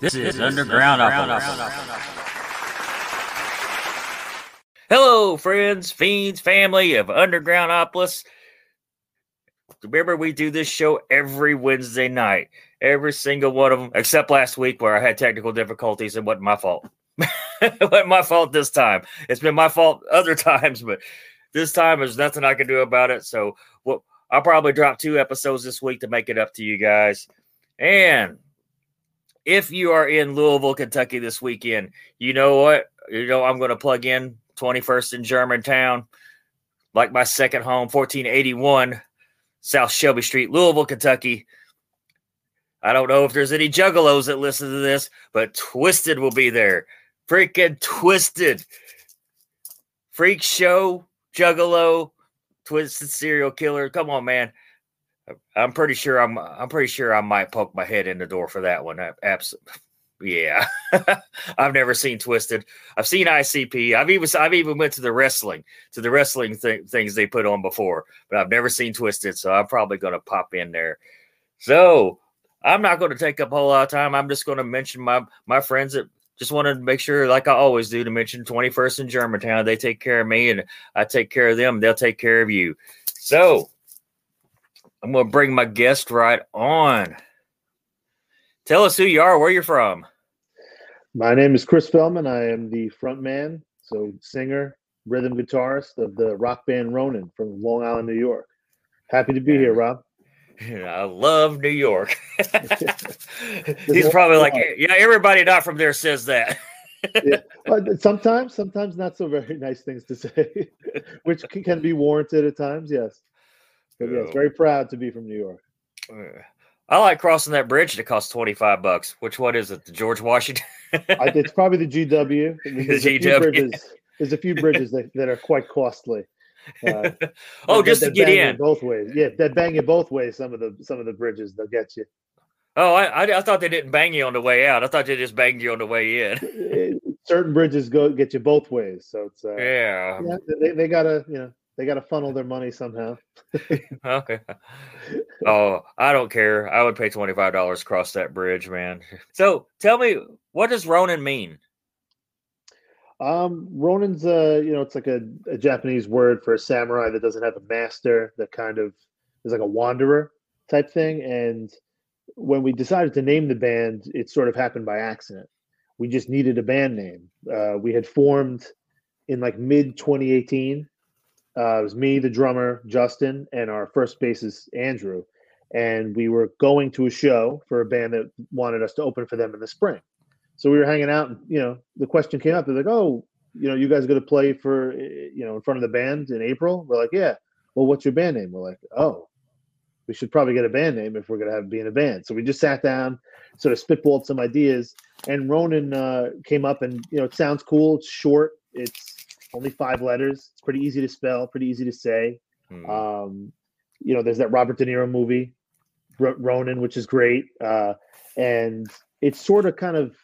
This is Underground Hello, friends, fiends, family of Undergroundopolis. Remember, we do this show every Wednesday night. Every single one of them, except last week where I had technical difficulties and wasn't my fault. it wasn't my fault this time. It's been my fault other times, but this time there's nothing I can do about it. So well, I'll probably drop two episodes this week to make it up to you guys. And if you are in Louisville, Kentucky this weekend, you know what? You know, I'm going to plug in 21st in Germantown, like my second home, 1481 South Shelby Street, Louisville, Kentucky. I don't know if there's any juggalos that listen to this, but Twiztid will be there. Freaking Twiztid. Freak show, juggalo, twisted serial killer. Come on, man. I'm pretty sure I'm I'm pretty sure I might poke my head in the door for that one. Absolutely. Yeah. I've never seen Twiztid. I've seen ICP. I've even I've even went to the wrestling, to the wrestling th- things they put on before, but I've never seen Twiztid, so I'm probably going to pop in there. So, I'm not going to take up a whole lot of time. I'm just going to mention my my friends that just wanted to make sure, like I always do, to mention 21st in Germantown. They take care of me, and I take care of them. They'll take care of you. So, I'm going to bring my guest right on. Tell us who you are, where you're from. My name is Chris Feldman. I am the front man, so singer, rhythm guitarist of the rock band Ronin from Long Island, New York. Happy to be here, Rob. I love New York. He's probably like, yeah, everybody not from there says that. yeah. Sometimes, sometimes not so very nice things to say, which can be warranted at times. Yes. But yes, very proud to be from New York. I like crossing that bridge that costs 25 bucks. Which one is it? The George Washington? I, it's probably the GW. There's, the GW. A bridges, there's a few bridges that, that are quite costly. Uh, oh, just to get in both ways. Yeah, they bang you both ways. Some of the some of the bridges they'll get you. Oh, I, I, I thought they didn't bang you on the way out. I thought they just banged you on the way in. Certain bridges go get you both ways, so it's uh, yeah. yeah they, they gotta you know they got to funnel their money somehow. okay. Oh, I don't care. I would pay twenty five dollars across that bridge, man. So tell me, what does Ronin mean? Um, Ronin's uh, you know, it's like a, a Japanese word for a samurai that doesn't have a master, that kind of is like a wanderer type thing. And when we decided to name the band, it sort of happened by accident. We just needed a band name. Uh, we had formed in like mid 2018 uh, it was me, the drummer, Justin, and our first bassist, Andrew. And we were going to a show for a band that wanted us to open for them in the spring. So we were hanging out, and you know, the question came up. They're like, "Oh, you know, you guys going to play for, you know, in front of the band in April?" We're like, "Yeah." Well, what's your band name? We're like, "Oh, we should probably get a band name if we're going to have be in a band." So we just sat down, sort of spitballed some ideas, and Ronin uh, came up, and you know, it sounds cool. It's short. It's only five letters. It's pretty easy to spell, pretty easy to say. Hmm. Um, you know, there's that Robert De Niro movie, Ronin, which is great, uh, and it's sort of kind of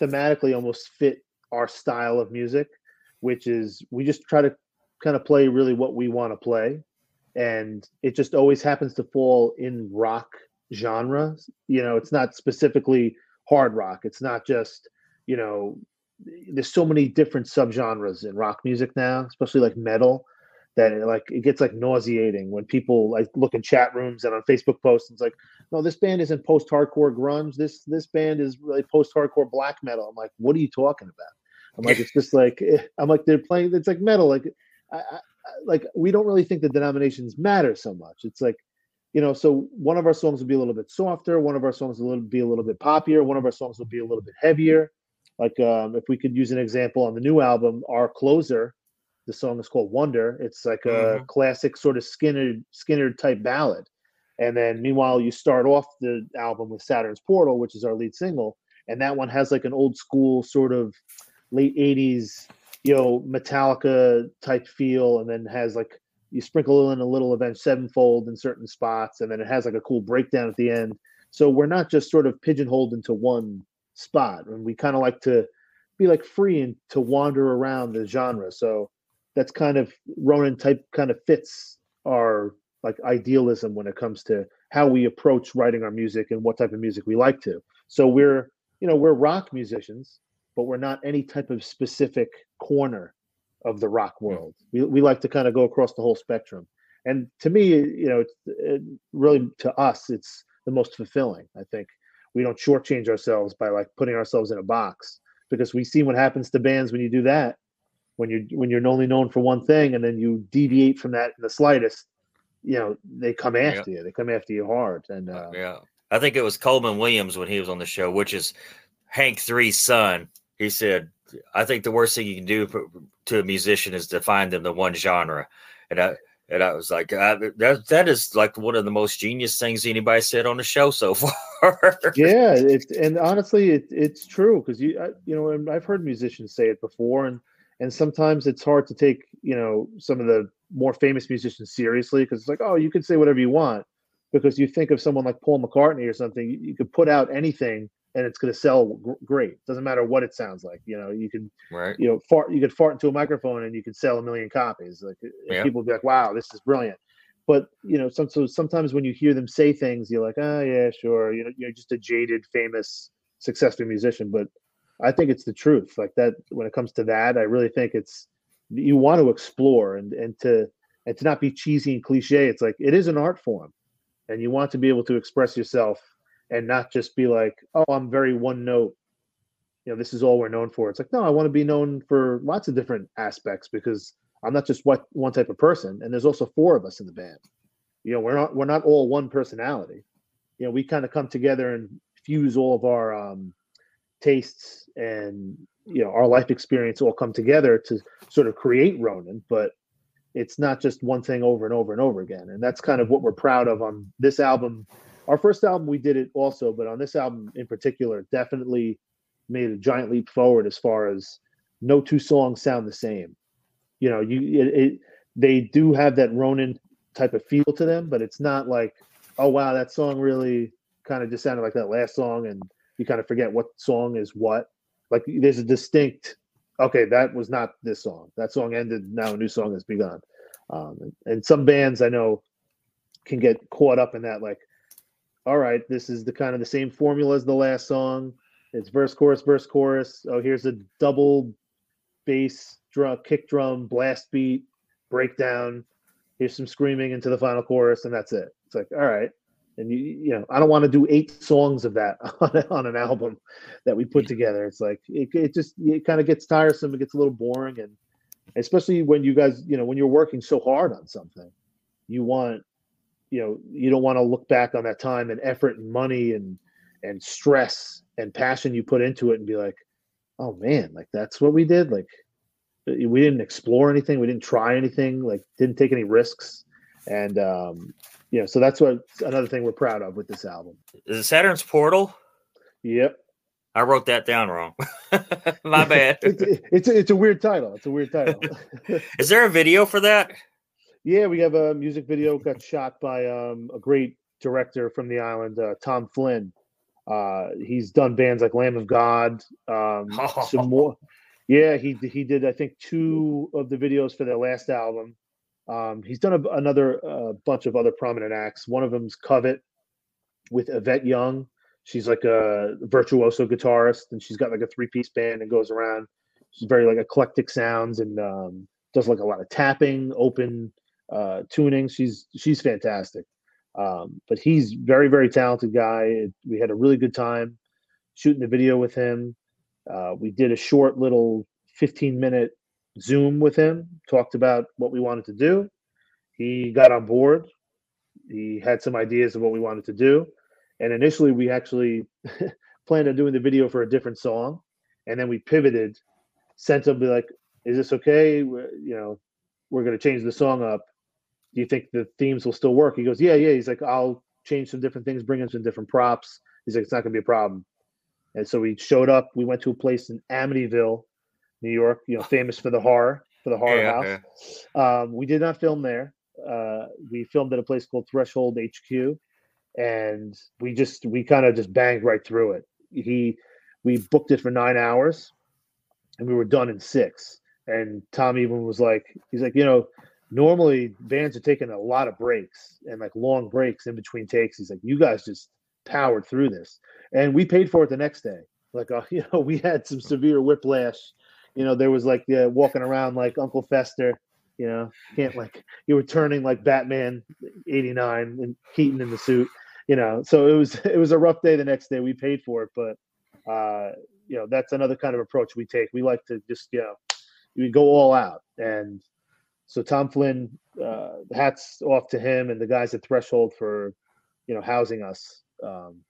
thematically almost fit our style of music, which is we just try to kind of play really what we want to play, and it just always happens to fall in rock genre. You know, it's not specifically hard rock. It's not just you know there's so many different subgenres in rock music now, especially like metal, that it, like it gets like nauseating when people like look in chat rooms and on Facebook posts. And it's like, no, this band isn't post-hardcore grunge. This this band is really post-hardcore black metal. I'm like, what are you talking about? I'm like, it's just like eh, I'm like they're playing. It's like metal. Like, I, I, like we don't really think the denominations matter so much. It's like you know, so one of our songs will be a little bit softer, one of our songs will be a little bit poppier, one of our songs will be a little bit heavier. Like um, if we could use an example on the new album, our closer, the song is called Wonder. It's like a mm-hmm. classic sort of Skynyrd Skynyrd type ballad. And then meanwhile, you start off the album with Saturn's Portal, which is our lead single, and that one has like an old school sort of late '80s, you know, Metallica type feel, and then has like you sprinkle in a little Avenged Sevenfold in certain spots, and then it has like a cool breakdown at the end. So we're not just sort of pigeonholed into one spot and we kind of like to be like free and to wander around the genre so that's kind of ronin type kind of fits our like idealism when it comes to how we approach writing our music and what type of music we like to so we're you know, we're rock musicians, but we're not any type of specific corner of the rock world. We, we like to kind of go across the whole spectrum. And to me, you know, it's it really to us, it's the most fulfilling. I think we don't shortchange ourselves by like putting ourselves in a box because we see what happens to bands when you do that. When you're when you're only known for one thing and then you deviate from that in the slightest, you know, they come after you. They come after you hard. And uh, yeah, I think it was Coleman Williams when he was on the show, which is Hank Three's son. He said, "I think the worst thing you can do to a musician is to find them the one genre." And I and I was like, uh, "That that is like one of the most genius things anybody said on the show so far." yeah, and honestly, it, it's true because you I, you know and I've heard musicians say it before, and and sometimes it's hard to take you know some of the more famous musicians seriously because it's like, oh, you can say whatever you want because you think of someone like Paul McCartney or something, you, you could put out anything and it's going to sell great. Doesn't matter what it sounds like. You know, you can, right? you know, fart. You could fart into a microphone and you could sell a million copies. Like Yeah. people be like, "Wow, this is brilliant." But you know, some, so sometimes when you hear them say things, you're like, "Oh yeah, sure." You know, you're just a jaded, famous, successful musician. But I think it's the truth. Like that, when it comes to that, I really think it's you want to explore and and to and to not be cheesy and cliche. It's like it is an art form, and you want to be able to express yourself and not just be like, oh, I'm very one note. You know, this is all we're known for. It's like, no, I want to be known for lots of different aspects because I'm not just what one type of person. And there's also four of us in the band. You know, we're not we're not all one personality. You know, we kind of come together and fuse all of our um, tastes and you know our life experience all come together to sort of create Ronin. But it's not just one thing over and over and over again. And that's kind of what we're proud of on this album our first album we did it also but on this album in particular definitely made a giant leap forward as far as no two songs sound the same. You know you it, it they do have that ronin type of feel to them but it's not like oh wow that song really kind of just sounded like that last song and you kind of forget what song is what. Like there's a distinct okay that was not this song. That song ended now a new song has begun. Um, and, and some bands i know can get caught up in that like all right, this is the kind of the same formula as the last song. It's verse, chorus, verse, chorus. Oh, here's a double bass drum, kick drum, blast beat, breakdown. Here's some screaming into the final chorus, and that's it. It's like, all right. And you, you know, I don't want to do eight songs of that on, on an album that we put together. It's like it, it just it kind of gets tiresome. It gets a little boring, and especially when you guys, you know, when you're working so hard on something, you want you know you don't want to look back on that time and effort and money and and stress and passion you put into it and be like oh man like that's what we did like we didn't explore anything we didn't try anything like didn't take any risks and um you know so that's what another thing we're proud of with this album Is it Saturn's Portal? yep I wrote that down wrong. My bad. it's, it's, it's a weird title it's a weird title Is there a video for that? Yeah, we have a music video got shot by um, a great director from the island, uh, Tom Flynn. Uh, he's done bands like Lamb of God, um, some more. Yeah, he he did I think two of the videos for their last album. Um, he's done a, another uh, bunch of other prominent acts. One of them's Covet with Yvette Young. She's like a virtuoso guitarist, and she's got like a three piece band and goes around. She's very like eclectic sounds and um, does like a lot of tapping, open uh, tuning. She's she's fantastic. Um, but he's very very talented guy. We had a really good time shooting the video with him. Uh, we did a short little 15 minute Zoom with him. Talked about what we wanted to do. He got on board. He had some ideas of what we wanted to do. And initially, we actually planned on doing the video for a different song, and then we pivoted. Sent him be like, "Is this okay? We're, you know, we're going to change the song up. Do you think the themes will still work?" He goes, "Yeah, yeah." He's like, "I'll change some different things, bring in some different props." He's like, "It's not going to be a problem." And so we showed up. We went to a place in Amityville, New York. You know, famous for the horror, for the horror Yeah, house. Um, we did not film there. Uh, we filmed at a place called Threshold HQ, and we just we kind of just banged right through it. He we booked it for nine hours, and we were done in six. And Tom even was like, he's like, you know, normally bands are taking a lot of breaks and like long breaks in between takes. He's like, you guys just powered through this, and we paid for it the next day. Like, uh, you know, we had some severe whiplash. You know, there was like uh, walking around like Uncle Fester. You know, can't like you were turning like Batman '89 and Keaton in the suit. You know, so it was it was a rough day the next day. We paid for it, but uh, you know, that's another kind of approach we take. We like to just you know, we go all out, and so Tom Flynn, uh, hats off to him and the guys at Threshold for you know housing us. Um,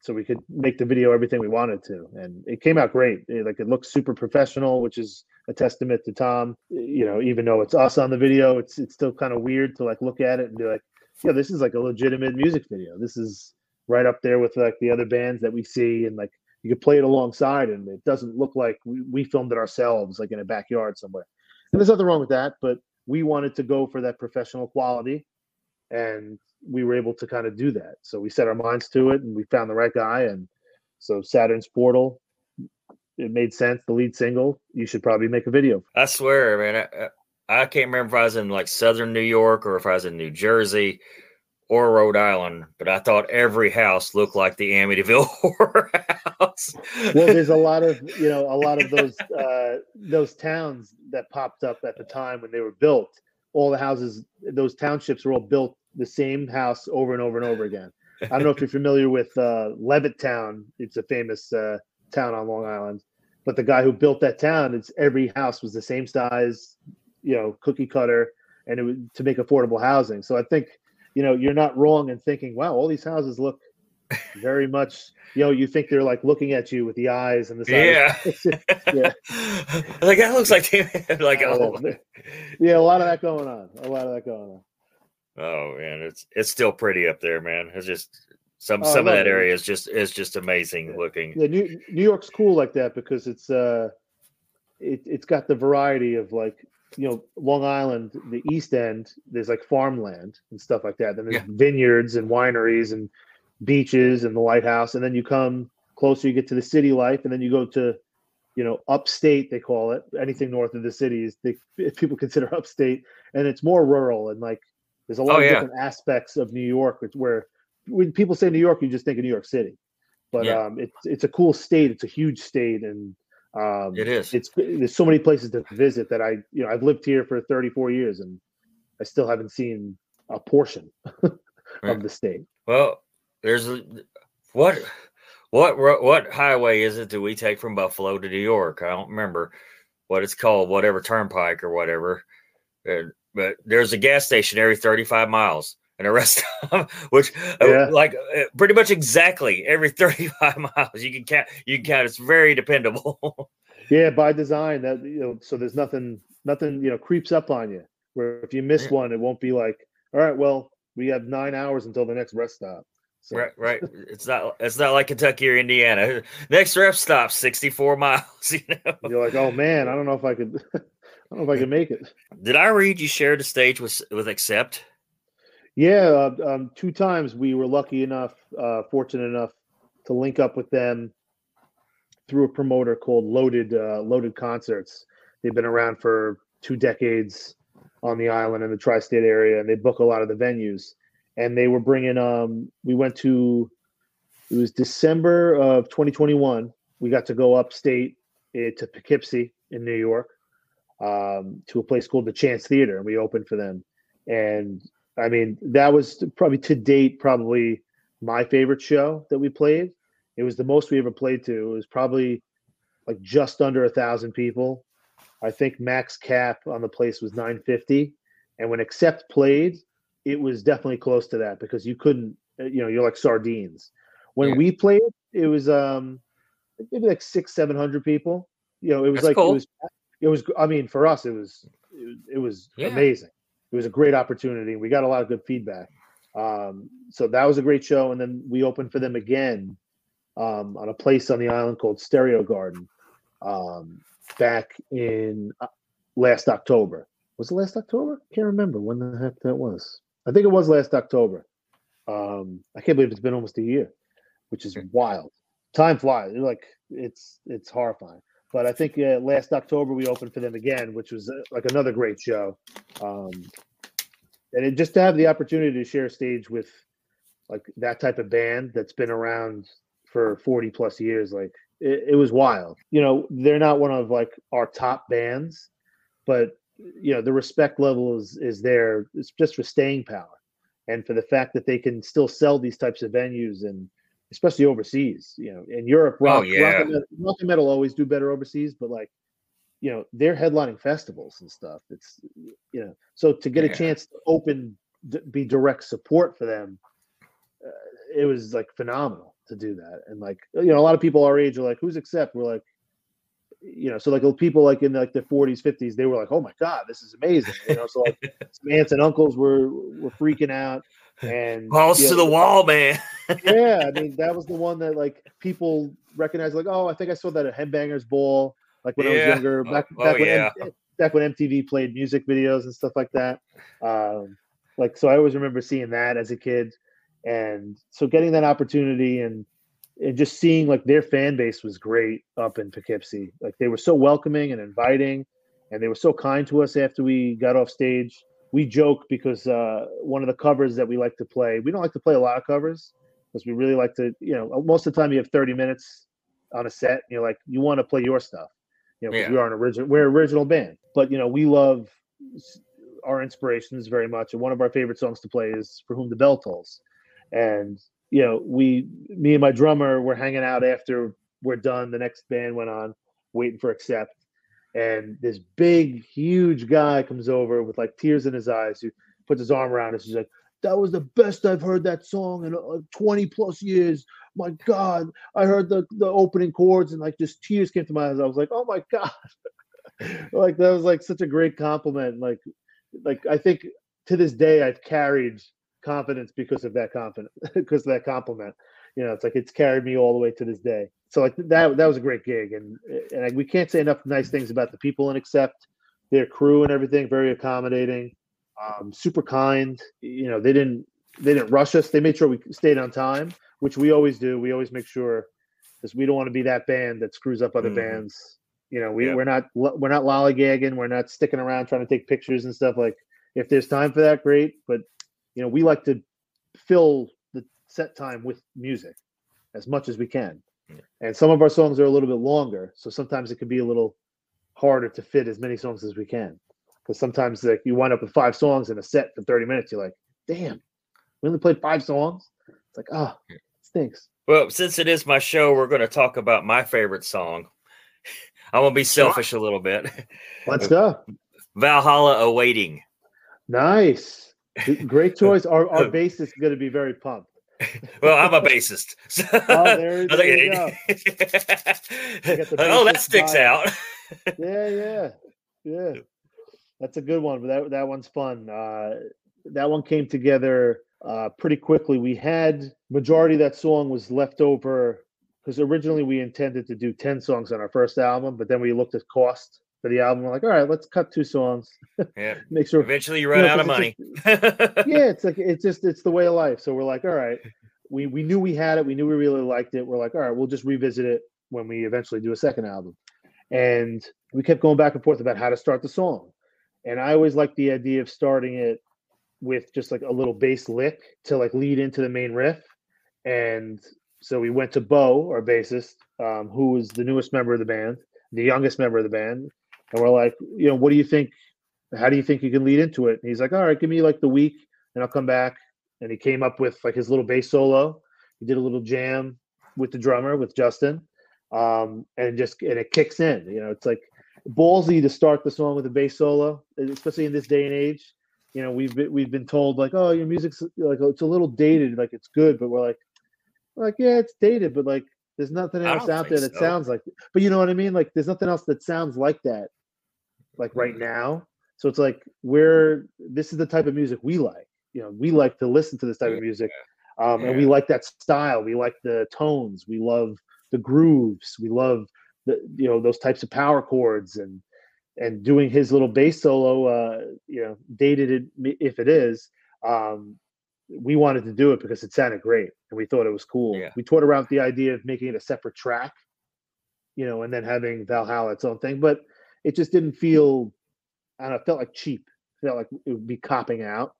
so we could make the video everything we wanted to. And it came out great. It, like it looks super professional which is a testament to tom. You know even though it's us on the video it's it's still kind of weird to like look at it and be like yeah this is like a legitimate music video. This is right up there with like the other bands that we see and like you could play it alongside and it doesn't look like we, we filmed it ourselves like in a backyard somewhere. And there's nothing wrong with that but we wanted to go for that professional quality and we were able to kind of do that. So we set our minds to it and we found the right guy. And so Saturn's Portal, it made sense. The lead single, you should probably make a video. I swear, man, I, I can't remember if I was in like Southern New York or if I was in New Jersey or Rhode Island, but I thought every house looked like the Amityville horror house. well, there's a lot of you know a lot of those uh, those towns that popped up at the time when they were built. All the houses, those townships were all built the same house over and over and over again. I don't know if you're familiar with uh, Levittown. It's a famous uh, town on Long Island, but the guy who built that town, it's every house was the same size, you know, cookie cutter, and it was to make affordable housing. So I think, you know, you're not wrong in thinking, wow, all these houses look very much you know you think they're like looking at you with the eyes and the yeah yeah like that looks like like oh. yeah a lot of that going on a lot of that going on Oh man, it's it's still pretty up there, man. It's just some oh, some of that it. area is just is just amazing yeah. looking. Yeah, New, New York's cool like that because it's uh it it's got the variety of like you know Long Island, the East End. There's like farmland and stuff like that. Then there's yeah. vineyards and wineries and beaches and the lighthouse. And then you come closer, you get to the city life, and then you go to you know upstate they call it anything north of the cities they people consider upstate and it's more rural and like there's a lot oh, of yeah. different aspects of New York where when people say New York, you just think of New York City. But yeah. um, it's it's a cool state. It's a huge state, and um, it is. It's there's so many places to visit that I you know I've lived here for 34 years, and I still haven't seen a portion of right. the state. Well, there's a, what what what highway is it that we take from Buffalo to New York? I don't remember what it's called, whatever turnpike or whatever. And but there's a gas station every 35 miles and a rest stop, which uh, yeah. like uh, pretty much exactly every 35 miles. You can count. You can count. It's very dependable. yeah, by design. That you know, so there's nothing, nothing you know, creeps up on you. Where if you miss one, it won't be like, all right, well, we have nine hours until the next rest stop. So. Right, right. It's not. It's not like Kentucky or Indiana. Next rest stop, sixty-four miles. You know, you're like, oh man, I don't know if I could. I don't know if I can make it. Did I read you shared a stage with with Accept? Yeah, uh, um, two times we were lucky enough, uh, fortunate enough to link up with them through a promoter called Loaded uh, Loaded Concerts. They've been around for two decades on the island in the tri-state area, and they book a lot of the venues. And they were bringing. Um, we went to. It was December of 2021. We got to go upstate uh, to Poughkeepsie in New York um, to a place called the Chance Theater, and we opened for them. And I mean, that was probably to date probably my favorite show that we played. It was the most we ever played to. It was probably like just under a thousand people. I think max cap on the place was 950, and when Accept played, it was definitely close to that because you couldn't, you know, you're like sardines. When yeah. we played, it was um maybe like six, seven hundred people. You know, it was That's like cool. it was it was i mean for us it was it, it was yeah. amazing it was a great opportunity. We got a lot of good feedback. Um, so that was a great show. And then we opened for them again um, on a place on the island called stereo garden um, back in uh, last october. Was it last october? I can't remember when the heck that was. I think it was last october. Um, i can't believe it's been almost a year which is wild. Time flies. Like it's it's horrifying. But I think uh, last October we opened for them again, which was uh, like another great show. Um, and it, just to have the opportunity to share stage with like that type of band that's been around for 40 plus years, like it, it was wild. You know, they're not one of like our top bands, but you know the respect level is is there. It's just for staying power, and for the fact that they can still sell these types of venues and especially overseas. You know, in Europe, rock, Oh, yeah. rock, and metal, rock and metal always do better overseas, but like you know they're headlining festivals and stuff. It's you know so to get Yeah. a chance to open be direct support for them, uh, it was like phenomenal to do that. And like you know a lot of people our age are like, who's accept? We're like. You know, so like people like in like their 40s, 50s, they were like, "Oh my god, this is amazing!" You know, so like some aunts and uncles were were freaking out, and Balls to the wall, man. yeah, I mean that was the one that like people recognized. Like, oh, I think I saw that at Headbangers Ball, like when I was Yeah. younger, Oh, back oh, when yeah. M- back when MTV played music videos and stuff like that. Um, like, so I always remember seeing that as a kid, and so getting that opportunity and and just seeing like their fan base was great up in Poughkeepsie. Like they were so welcoming and inviting, and they were so kind to us after we got off stage. We joke because uh, one of the covers that we like to play, we don't like to play a lot of covers because we really like to, you know, most of the time you have 30 minutes on a set. And you're like, you want to play your stuff, you know, Yeah. we are an original, we're an original band. But you know, we love our inspirations very much, and one of our favorite songs to play is "For Whom the Bell Tolls." And you know, we, me and my drummer, were hanging out after we're done. The next band went on, waiting for Accept, and this big, huge guy comes over with like tears in his eyes. Who puts his arm around us. He's like, "That was the best I've heard that song in uh, 20 plus years. My God, I heard the the opening chords and like just tears came to my eyes. I was like, oh my God, like that was like such a great compliment. Like, like I think to this day I've carried confidence because of that confidence because of that compliment. You know, it's like it's carried me all the way to this day. So like that that was a great gig, and and we can't say enough nice things about the people and Accept, their crew and everything. Very accommodating, um, super kind. You know, they didn't they didn't rush us. They made sure we stayed on time, which we always do. We always make sure because we don't want to be that band that screws up other Mhm. bands. You know, we, we're not we're not lollygagging. We're not sticking around trying to take pictures and stuff. Like if there's time for that, great. But you know, we like to fill the set time with music as much as we can. Yeah. And some of our songs are a little bit longer, so sometimes it can be a little harder to fit as many songs as we can. Because sometimes like you wind up with five songs in a set for 30 minutes, you're like, damn, we only played five songs. It's like, oh, Yeah. stinks. Well, since it is my show, we're going to talk about my favorite song. I'm going to be selfish a little bit. Let's go. Valhalla Awaiting. Nice. Great choice. Our our bass is going to be very pumped. Well, I'm a bassist. So Oh, there- there you go. oh, that sticks vibe. out. Yeah, yeah, yeah. That's a good one. But that that one's fun. Uh, that one came together uh, pretty quickly. We had majority of that song was left over because originally we intended to do ten songs on our first album, but then we looked at cost for the album. We're like, all right, let's cut two songs. Yeah. Make sure Eventually, you run know, out of money. it's yeah, it's like it's just it's the way of life. So we're like, all right, we we knew we had it, we knew we really liked it. We're like, all right, we'll just revisit it when we eventually do a second album. And we kept going back and forth about how to start the song. And I always like the idea of starting it with just like a little bass lick to like lead into the main riff. And so we went to Bo, our bassist, um, who was the newest member of the band, the youngest member of the band. And we're like, you know, what do you think how do you think you can lead into it? And he's like, all right, give me like the week and I'll come back. And he came up with like his little bass solo. He did a little jam with the drummer, with Justin. Um, and just, and it kicks in, you know, it's like ballsy to start the song with a bass solo, especially in this day and age. You know, we've been, we've been told like, oh, your music's like, it's a little dated, like it's good, but we're like, like, yeah, it's dated, but like, there's nothing else out there that so. sounds like, but you know what I mean? Like, there's nothing else that sounds like that, like right now. So it's like we're this is the type of music we like. You know, we like to listen to this type of music, um, and we like that style. We like the tones. We love the grooves. We love the you know those types of power chords and and doing his little bass solo. Uh, you know, dated it if it is. Um, we wanted to do it because it sounded great and we thought it was cool. Yeah. We toyed around with the idea of making it a separate track, you know, and then having Valhalla its own thing, but it just didn't feel I don't know, it felt like cheap. It felt like it would be copping out.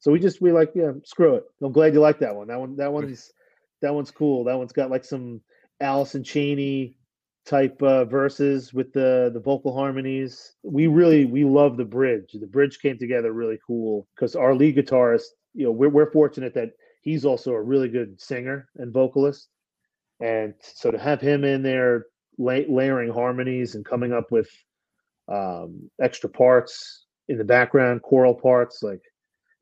So we just we like, yeah, screw it. I'm glad you like that one. That one that one's that one's cool. That one's got like some Alice in Chains type uh, verses with the the vocal harmonies. We really we love the bridge. The bridge came together really cool because our lead guitarist, you know, we're we're fortunate that he's also a really good singer and vocalist, and so to have him in there la- layering harmonies and coming up with um, extra parts in the background, choral parts, like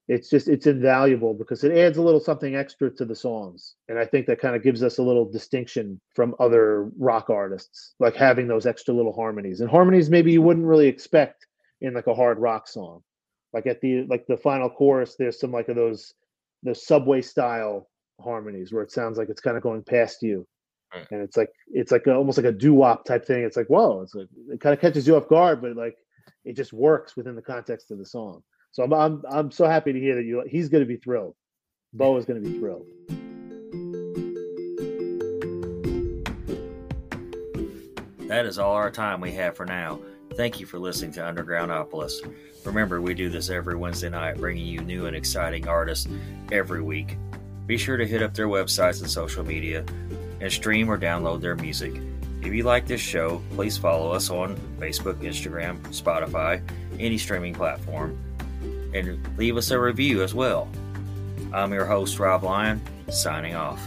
it's just it's invaluable because it adds a little something extra to the songs. And i think that kind of gives us a little distinction from other rock artists like having those extra little harmonies. And harmonies maybe you wouldn't really expect in like a hard rock song. Like at the like the final chorus there's some like of those the subway style harmonies where it sounds like it's kind of going past you. Right. and it's like it's like a, almost like a doo-wop type thing. It's like whoa it's like it kind of catches you off guard but like it just works within the context of the song so I'm I'm I'm so happy to hear that you he's going to be thrilled. Bo is going to be thrilled. That is all our time we have for now. Thank you for listening to Undergroundopolis. Remember, we do this every Wednesday night, bringing you new and exciting artists every week. Be sure to hit up their websites and social media and stream or download their music. If you like this show, please follow us on Facebook, Instagram, Spotify, any streaming platform and leave us a review as well. I'm your host, Rob Lyon, signing off.